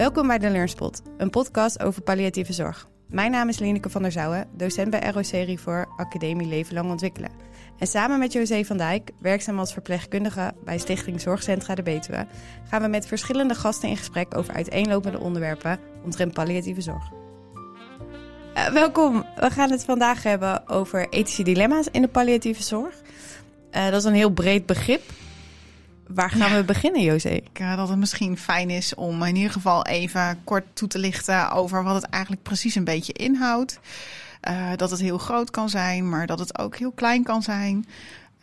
Welkom bij de Learnspot, een podcast over palliatieve zorg. Mijn naam is Lineke van der Zouwen, docent bij ROC Rivoor Academie Leven Lang Ontwikkelen. En samen met José van Dijk, werkzaam als verpleegkundige bij Stichting Zorgcentra de Betuwe, gaan we met verschillende gasten in gesprek over uiteenlopende onderwerpen omtrent palliatieve zorg. Uh, welkom, we gaan het vandaag hebben over ethische dilemma's in de palliatieve zorg. Uh, dat is een heel breed begrip. Waar gaan we beginnen, José? Ik uh, dat het misschien fijn is om in ieder geval even kort toe te lichten over wat het eigenlijk precies een beetje inhoudt. Uh, dat het heel groot kan zijn, maar dat het ook heel klein kan zijn.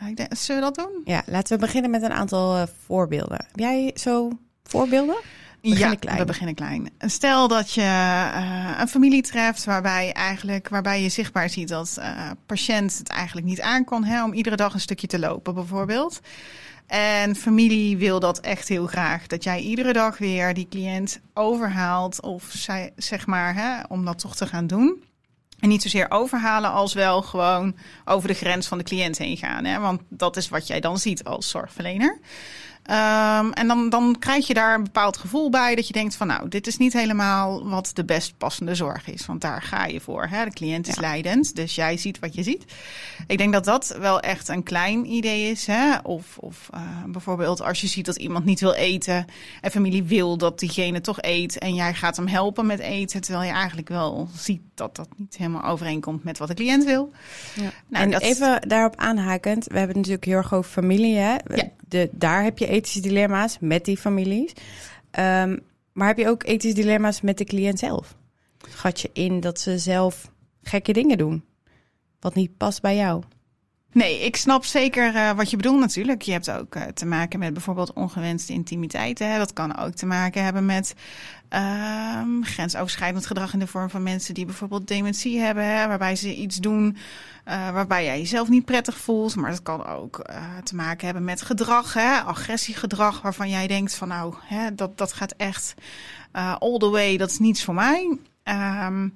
Uh, denk, zullen we dat doen? Ja, laten we beginnen met een aantal voorbeelden. Heb jij zo voorbeelden? Ja, klein. we beginnen klein. Stel dat je uh, een familie treft waarbij, eigenlijk, waarbij je zichtbaar ziet dat uh, patiënt het eigenlijk niet aankon hè, om iedere dag een stukje te lopen, bijvoorbeeld. En familie wil dat echt heel graag. Dat jij iedere dag weer die cliënt overhaalt, of zij, zeg maar, hè, om dat toch te gaan doen. En niet zozeer overhalen als wel gewoon over de grens van de cliënt heen gaan. Hè? Want dat is wat jij dan ziet als zorgverlener. Um, en dan, dan krijg je daar een bepaald gevoel bij dat je denkt van nou, dit is niet helemaal wat de best passende zorg is. Want daar ga je voor. Hè? De cliënt is ja. leidend, dus jij ziet wat je ziet. Ik denk dat dat wel echt een klein idee is. Hè? Of, of uh, bijvoorbeeld als je ziet dat iemand niet wil eten en familie wil dat diegene toch eet en jij gaat hem helpen met eten, terwijl je eigenlijk wel ziet dat dat niet helemaal overeenkomt met wat de cliënt wil. Ja. Nou, en dat... even daarop aanhakend, we hebben het natuurlijk heel erg over familie. Hè? Ja. Daar heb je ethische dilemma's met die families. Um, maar heb je ook ethische dilemma's met de cliënt zelf? Gat je in dat ze zelf gekke dingen doen, wat niet past bij jou? Nee, ik snap zeker uh, wat je bedoelt natuurlijk. Je hebt ook uh, te maken met bijvoorbeeld ongewenste intimiteit. Hè. Dat kan ook te maken hebben met uh, grensoverschrijdend gedrag in de vorm van mensen die bijvoorbeeld dementie hebben, hè, waarbij ze iets doen uh, waarbij jij jezelf niet prettig voelt. Maar dat kan ook te maken hebben met gedrag, hè, agressiegedrag, waarvan jij denkt van nou, hè, dat, dat gaat echt all the way, dat is niets voor mij. Um,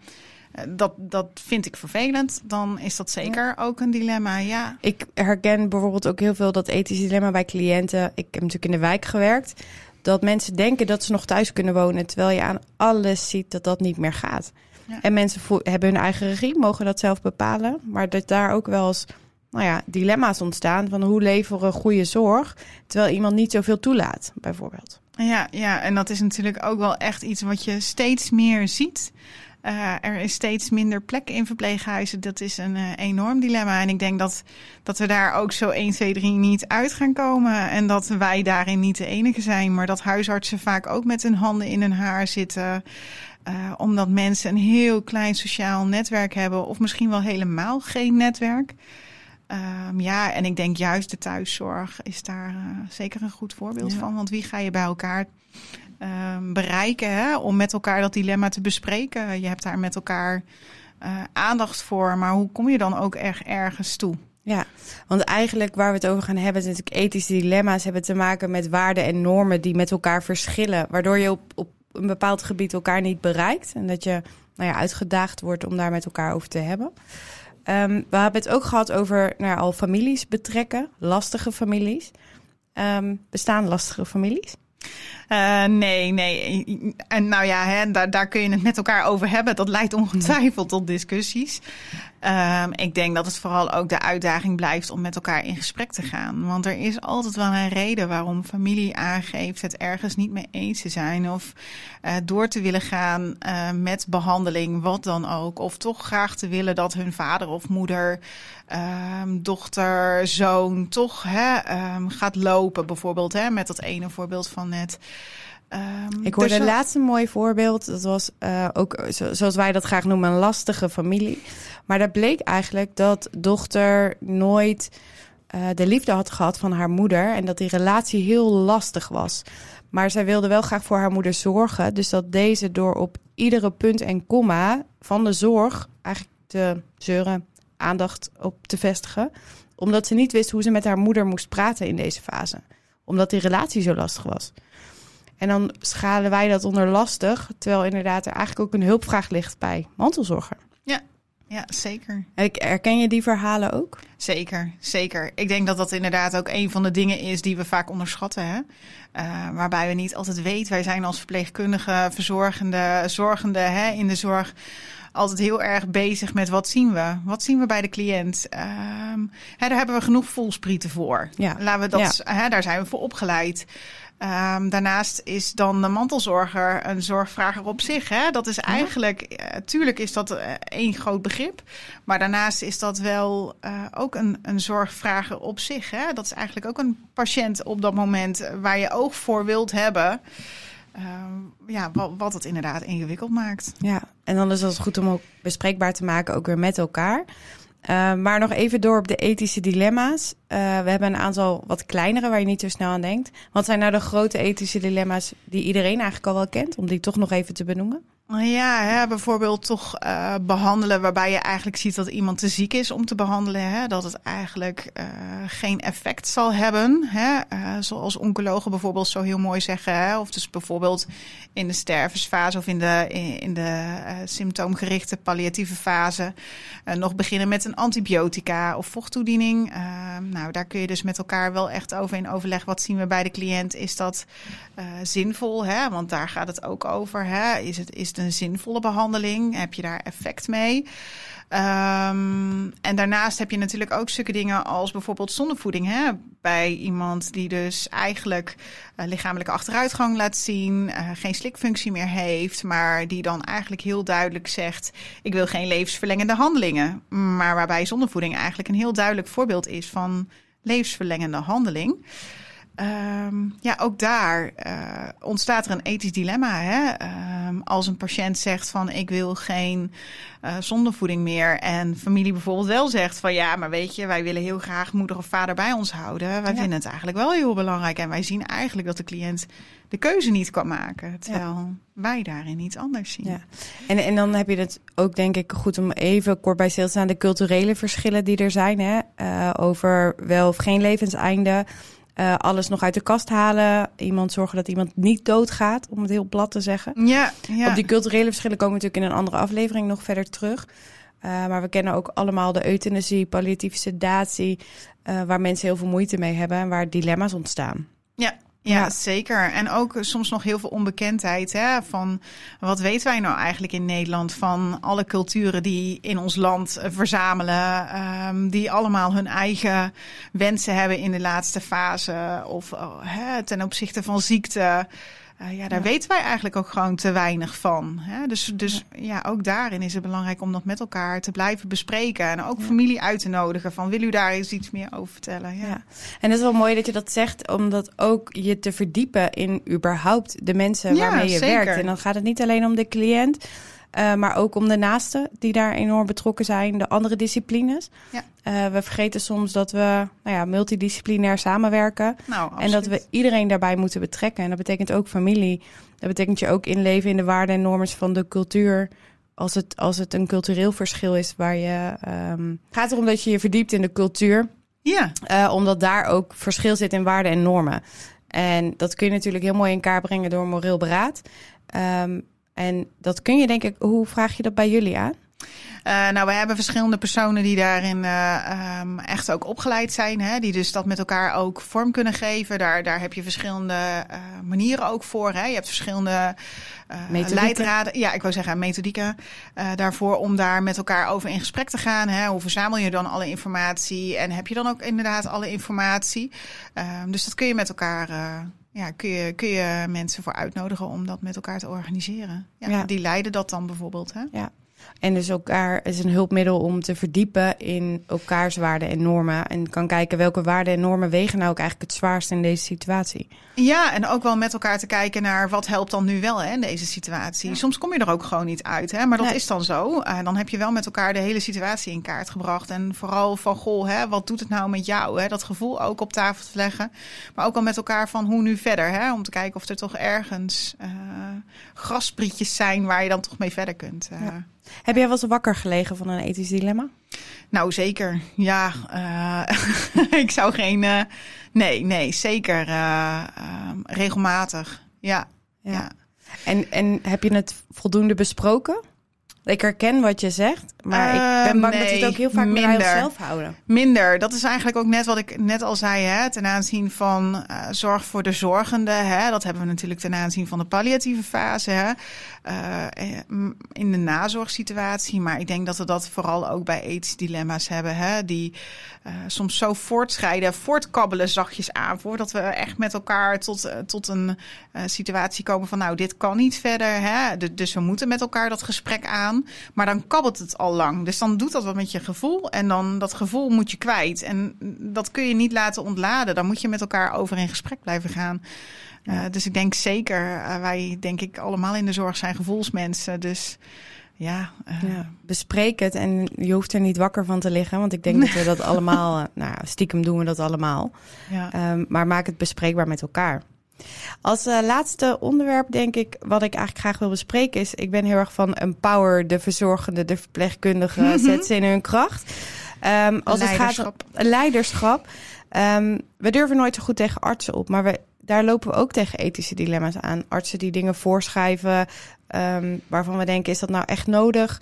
dat, dat vind ik vervelend, dan is dat zeker ja. ook een dilemma, ja. Ik herken bijvoorbeeld ook heel veel dat ethische dilemma bij cliënten. Ik heb natuurlijk in de wijk gewerkt. Dat mensen denken dat ze nog thuis kunnen wonen, terwijl je aan alles ziet dat dat niet meer gaat. Ja. En mensen hebben hun eigen regie, mogen dat zelf bepalen. Maar dat daar ook wel eens nou ja, dilemma's ontstaan van hoe leveren goede zorg, terwijl iemand niet zoveel toelaat, bijvoorbeeld. Ja, ja, en dat is natuurlijk ook wel echt iets wat je steeds meer ziet. Uh, er is steeds minder plek in verpleeghuizen. Dat is een uh, enorm dilemma. En ik denk dat, dat we daar ook zo 1, 2, 3 niet uit gaan komen. En dat wij daarin niet de enige zijn. Maar dat huisartsen vaak ook met hun handen in hun haar zitten. Uh, omdat mensen een heel klein sociaal netwerk hebben. Of misschien wel helemaal geen netwerk. Um, ja, en ik denk juist de thuiszorg is daar zeker een goed voorbeeld ja. van. Want wie ga je bij elkaar um, bereiken hè, om met elkaar dat dilemma te bespreken. Je hebt daar met elkaar uh, aandacht voor, maar hoe kom je dan ook echt ergens toe? Ja, want eigenlijk waar we het over gaan hebben, is natuurlijk ethische dilemma's hebben te maken met waarden en normen die met elkaar verschillen, waardoor je op, op een bepaald gebied elkaar niet bereikt en dat je nou ja, uitgedaagd wordt om daar met elkaar over te hebben. Um, we hebben het ook gehad over nou al families betrekken, lastige families. Um, bestaan lastige families? Uh, nee, nee. En nou ja, hè, daar, daar kun je het met elkaar over hebben. Dat leidt ongetwijfeld tot discussies. Um, ik denk dat het vooral ook de uitdaging blijft om met elkaar in gesprek te gaan. Want er is altijd wel een reden waarom familie aangeeft het ergens niet mee eens te zijn. Of uh, door te willen gaan uh, met behandeling, wat dan ook. Of toch graag te willen dat hun vader of moeder, um, dochter, zoon toch hè, um, gaat lopen. Bijvoorbeeld hè, met dat ene voorbeeld van net. Um, ik hoorde dus een mooi voorbeeld. Dat was uh, ook, zo, zoals wij dat graag noemen, een lastige familie. Maar daar bleek eigenlijk dat dochter nooit uh, de liefde had gehad van haar moeder. En dat die relatie heel lastig was. Maar zij wilde wel graag voor haar moeder zorgen. Dus dat deze door op iedere punt en komma van de zorg eigenlijk te zeuren, aandacht op te vestigen. Omdat ze niet wist hoe ze met haar moeder moest praten in deze fase. Omdat die relatie zo lastig was. En dan schalen wij dat onder lastig, terwijl inderdaad er eigenlijk ook een hulpvraag ligt bij mantelzorger. Ja. ja, zeker. Herken je die verhalen ook? Zeker, zeker. Ik denk dat dat inderdaad ook een van de dingen is die we vaak onderschatten. Hè? Uh, waarbij we niet altijd weten, wij zijn als verpleegkundige, verzorgende, zorgende hè, in de zorg altijd heel erg bezig met wat zien we? Wat zien we bij de cliënt? Um, hè, daar hebben we genoeg voelsprieten voor. Ja. Laten we dat, hè, daar zijn we voor opgeleid. Um, daarnaast is dan de mantelzorger een zorgvrager op zich. Hè? Dat is eigenlijk, uh, tuurlijk is dat uh, één groot begrip. Maar daarnaast is dat wel uh, ook een, een zorgvrager op zich. Hè? Dat is eigenlijk ook een patiënt op dat moment waar je oog voor wilt hebben. ja, wat, wat het inderdaad ingewikkeld maakt. Ja, en dan is het goed om ook bespreekbaar te maken, ook weer met elkaar. Uh, maar nog even door op de ethische dilemma's. Uh, we hebben een aantal wat kleinere waar je niet zo snel aan denkt. Wat zijn nou de grote ethische dilemma's die iedereen eigenlijk al wel kent, om die toch nog even te benoemen? Ja, hè, bijvoorbeeld toch uh, behandelen waarbij je eigenlijk ziet dat iemand te ziek is om te behandelen. Hè, dat het eigenlijk uh, geen effect zal hebben. Hè, uh, zoals oncologen bijvoorbeeld zo heel mooi zeggen. Hè, of dus bijvoorbeeld in de stervensfase of in de, in, de symptoomgerichte palliatieve fase. nog beginnen met een antibiotica of vochttoediening. nou, daar kun je dus met elkaar wel echt over in overleg. Wat zien we bij de cliënt? Is dat zinvol? Hè? Want daar gaat het ook over. Hè? Is het, is het een zinvolle behandeling? Heb je daar effect mee? Um, en daarnaast heb je natuurlijk ook stukken dingen als bijvoorbeeld zondevoeding. Hè? Bij iemand die dus eigenlijk uh, lichamelijke achteruitgang laat zien, uh, geen slikfunctie meer heeft, maar die dan eigenlijk heel duidelijk zegt: Ik wil geen levensverlengende handelingen. Maar waarbij zondevoeding eigenlijk een heel duidelijk voorbeeld is van levensverlengende handeling. Um, ja, ook daar uh, ontstaat er een ethisch dilemma. Hè? Um, als een patiënt zegt van ik wil geen uh, zondevoeding meer. En familie bijvoorbeeld wel zegt van ja, maar weet je, wij willen heel graag moeder of vader bij ons houden. Wij ja. vinden het eigenlijk wel heel belangrijk. En wij zien eigenlijk dat de cliënt de keuze niet kan maken. Terwijl ja. wij daarin iets anders zien. Ja. En, en dan heb je het ook denk ik goed om even kort bij stil te staan. De culturele verschillen die er zijn. Hè? Uh, over wel of geen levenseinde. Uh, alles nog uit de kast halen. Iemand zorgen dat iemand niet doodgaat, om het heel plat te zeggen. Ja, ja. Op die culturele verschillen komen we natuurlijk in een andere aflevering nog verder terug. Uh, maar we kennen ook allemaal de euthanasie, palliatieve sedatie, uh, waar mensen heel veel moeite mee hebben en waar dilemma's ontstaan. Ja, ja, ja, zeker. En ook soms nog heel veel onbekendheid. Hè, van wat weten wij nou eigenlijk in Nederland van alle culturen die in ons land verzamelen. Um, die allemaal hun eigen wensen hebben in de laatste fase. Of oh, hè, ten opzichte van ziekte. Uh, ja, daar ja. weten wij eigenlijk ook gewoon te weinig van. Hè? Dus, dus ja. ja. ook daarin is het belangrijk om dat met elkaar te blijven bespreken. En ook familie uit te nodigen van wil u daar eens iets meer over vertellen? Ja. En het is wel mooi dat je dat zegt, omdat ook je te verdiepen in überhaupt de mensen waarmee je zeker. werkt. En dan gaat het niet alleen om de cliënt. Uh, maar ook om de naasten die daar enorm betrokken zijn, de andere disciplines. Ja. Uh, we vergeten soms dat we nou ja, multidisciplinair samenwerken. Nou, en dat we iedereen daarbij moeten betrekken. En dat betekent ook familie. Dat betekent je ook inleven in de waarden en normen van de cultuur. Als het, als het een cultureel verschil is waar je. Um, gaat erom dat je je verdiept in de cultuur. Ja. Uh, omdat daar ook verschil zit in waarden en normen. En dat kun je natuurlijk heel mooi in kaart brengen door moreel beraad. Um, en dat kun je denk ik, hoe vraag je dat bij jullie aan? Uh, nou, we hebben verschillende personen die daarin uh, um, echt ook opgeleid zijn. Hè, die dus dat met elkaar ook vorm kunnen geven. Daar, daar heb je verschillende uh, manieren ook voor. Hè. Je hebt verschillende leidraden. Ja, ik wou zeggen methodieken daarvoor om daar met elkaar over in gesprek te gaan. Hè. Hoe verzamel je dan alle informatie? En heb je dan ook inderdaad alle informatie? dus dat kun je met elkaar ja, kun je, kun je mensen voor uitnodigen om dat met elkaar te organiseren. Ja, ja. Die leiden dat dan bijvoorbeeld. Hè? Ja. En dus elkaar is een hulpmiddel om te verdiepen in elkaars waarden en normen. En kan kijken welke waarden en normen wegen nou ook eigenlijk het zwaarst in deze situatie. Ja, en ook wel met elkaar te kijken naar wat helpt dan nu wel hè, in deze situatie. Ja. Soms kom je er ook gewoon niet uit, hè, maar dat nee. is dan zo. Uh, dan heb je wel met elkaar de hele situatie in kaart gebracht. En vooral van, goh, hè, wat doet het nou met jou? Hè? Dat gevoel ook op tafel te leggen. Maar ook al met elkaar van hoe nu verder. Hè? Om te kijken of er toch ergens uh, grasprietjes zijn waar je dan toch mee verder kunt. Uh. Ja. Heb jij wel eens wakker gelegen van een ethisch dilemma? Nou, zeker. Ja, uh, ik zou geen. Uh, nee, nee, zeker. Uh, regelmatig. Ja, ja. ja. En, en heb je het voldoende besproken? Ik herken wat je zegt, maar ik ben bang dat we het ook heel vaak minder. bij onszelf houden. Minder. Dat is eigenlijk ook net wat ik net al zei, hè, ten aanzien van uh, zorg voor de zorgende. Hè, dat hebben we natuurlijk ten aanzien van de palliatieve fase. Hè, uh, in de nazorgsituatie. Maar ik denk dat we dat vooral ook bij ethische dilemma's hebben. Hè, die soms zo voortschrijden, voortkabbelen zachtjes aan. Voordat we echt met elkaar tot, tot een situatie komen van nou, dit kan niet verder. Hè, dus we moeten met elkaar dat gesprek aan. Maar dan kabbelt het al lang. Dus dan doet dat wat met je gevoel. En dan dat gevoel moet je kwijt. En dat kun je niet laten ontladen. Dan moet je met elkaar over in gesprek blijven gaan. Uh, dus ik denk zeker, uh, wij denk ik allemaal in de zorg zijn gevoelsmensen. Dus ja, uh... ja, bespreek het en je hoeft er niet wakker van te liggen. Want ik denk dat we dat allemaal, nou stiekem doen we dat allemaal. Ja. Um, maar maak het bespreekbaar met elkaar. Als uh, laatste onderwerp, denk ik, wat ik eigenlijk graag wil bespreken, is: ik ben heel erg van empower de verzorgende, de verpleegkundige, mm zet ze in hun kracht. Um, als leiderschap. het gaat leiderschap. Um, we durven nooit zo goed tegen artsen op, maar we, daar lopen we ook tegen ethische dilemma's aan. Artsen die dingen voorschrijven, um, waarvan we denken: is dat nou echt nodig?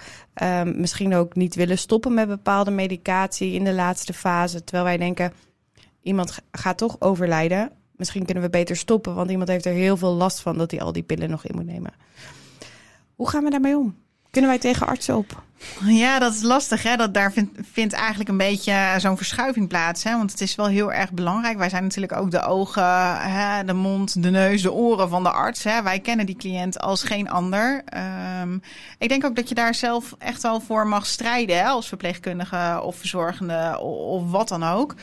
misschien ook niet willen stoppen met bepaalde medicatie in de laatste fase, terwijl wij denken: iemand gaat toch overlijden misschien kunnen we beter stoppen, want iemand heeft er heel veel last van dat hij al die pillen nog in moet nemen. Hoe gaan we daarmee om? Kunnen wij tegen artsen op? Ja, dat is lastig. Hè? Dat, daar vindt, vindt eigenlijk een beetje zo'n verschuiving plaats. Hè? Want het is wel heel erg belangrijk. Wij zijn natuurlijk ook de ogen, hè, de mond, de neus, de oren van de arts. Hè? Wij kennen die cliënt als geen ander. Um, ik denk ook dat je daar zelf echt wel voor mag strijden. Hè? Als verpleegkundige of verzorgende of, wat dan ook.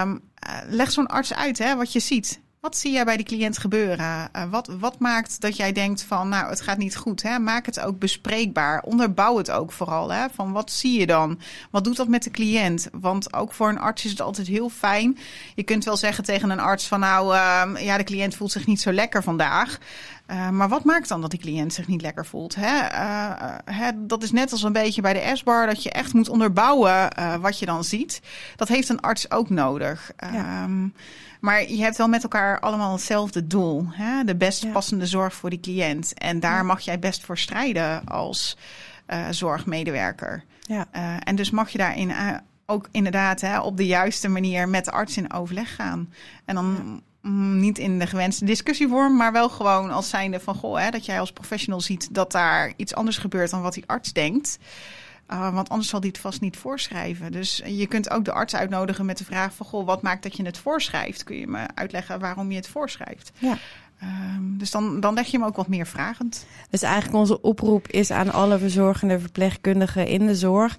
Um, leg zo'n arts uit hè, wat je ziet. Wat zie jij bij die cliënt gebeuren? Uh, wat, wat maakt dat jij denkt van, nou, het gaat niet goed? Hè? Maak het ook bespreekbaar. Onderbouw het ook vooral. Hè? Van wat zie je dan? Wat doet dat met de cliënt? Want ook voor een arts is het altijd heel fijn. Je kunt wel zeggen tegen een arts van, nou, uh, ja, de cliënt voelt zich niet zo lekker vandaag. Uh, maar wat maakt dan dat die cliënt zich niet lekker voelt? Hè? Uh, hè, dat is net als een beetje bij de S-bar, dat je echt moet onderbouwen wat je dan ziet. Dat heeft een arts ook nodig. Ja. Um, maar je hebt wel met elkaar allemaal hetzelfde doel. Hè? De best passende zorg voor die cliënt. En daar mag jij best voor strijden als zorgmedewerker. Ja. En dus mag je daarin ook inderdaad hè, op de juiste manier met de arts in overleg gaan. En dan mm, niet in de gewenste discussievorm, maar wel gewoon als zijnde van goh, hè, dat jij als professional ziet dat daar iets anders gebeurt dan wat die arts denkt. Uh, want anders zal die het vast niet voorschrijven. Dus je kunt ook de arts uitnodigen met de vraag van... Goh, wat maakt dat je het voorschrijft? Kun je me uitleggen waarom je het voorschrijft? Ja. Um, dus dan, dan leg je hem ook wat meer vragend. Dus eigenlijk onze oproep is aan alle verzorgende verpleegkundigen in de zorg...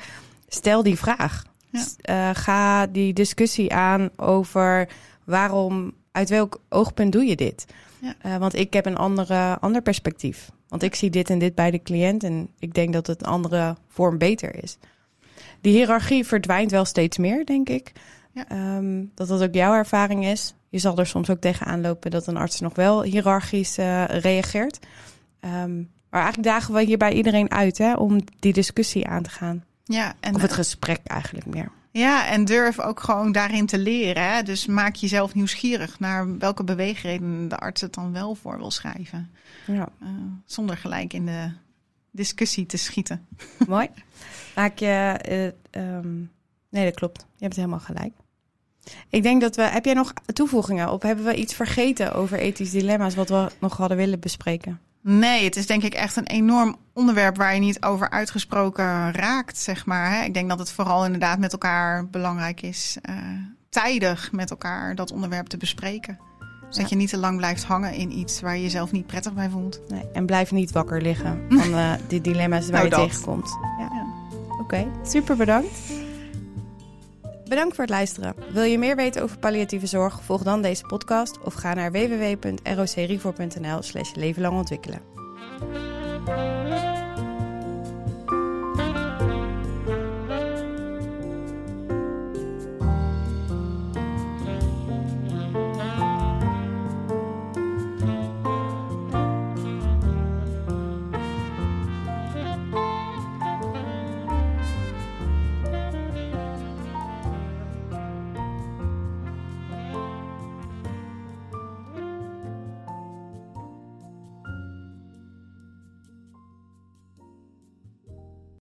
stel die vraag. Ja. Uh, ga die discussie aan over waarom, uit welk oogpunt doe je dit? Ja. Uh, want ik heb een andere, ander perspectief. Want ik zie dit en dit bij de cliënt en ik denk dat het een andere vorm beter is. Die hiërarchie verdwijnt wel steeds meer, denk ik. Ja. Um, dat dat ook jouw ervaring is. Je zal er soms ook tegenaan lopen dat een arts nog wel hiërarchisch uh, reageert. Um, maar eigenlijk dagen we hier bij iedereen uit hè, om die discussie aan te gaan. Ja, en, of het gesprek eigenlijk meer. Ja, en durf ook gewoon daarin te leren. Hè? Dus maak jezelf nieuwsgierig naar welke beweegredenen de arts het dan wel voor wil schrijven. Ja. Uh, zonder gelijk in de discussie te schieten. Mooi. Maak je. Uh, um, nee, dat klopt. Je hebt helemaal gelijk. Ik denk dat we. Heb jij nog toevoegingen op? Hebben we iets vergeten over ethische dilemma's wat we nog hadden willen bespreken? Nee, het is denk ik echt een enorm onderwerp waar je niet over uitgesproken raakt, zeg maar. Ik denk dat het vooral inderdaad met elkaar belangrijk is, uh, tijdig met elkaar dat onderwerp te bespreken. Zodat je niet te lang blijft hangen in iets waar je jezelf niet prettig bij voelt. Nee, en blijf niet wakker liggen van uh, die dilemma's waar nou, je tegenkomt. Ja. ja. Oké, okay, super bedankt. Bedankt voor het luisteren. Wil je meer weten over palliatieve zorg? Volg dan deze podcast of ga naar www.rocrefor.nl slash ontwikkelen.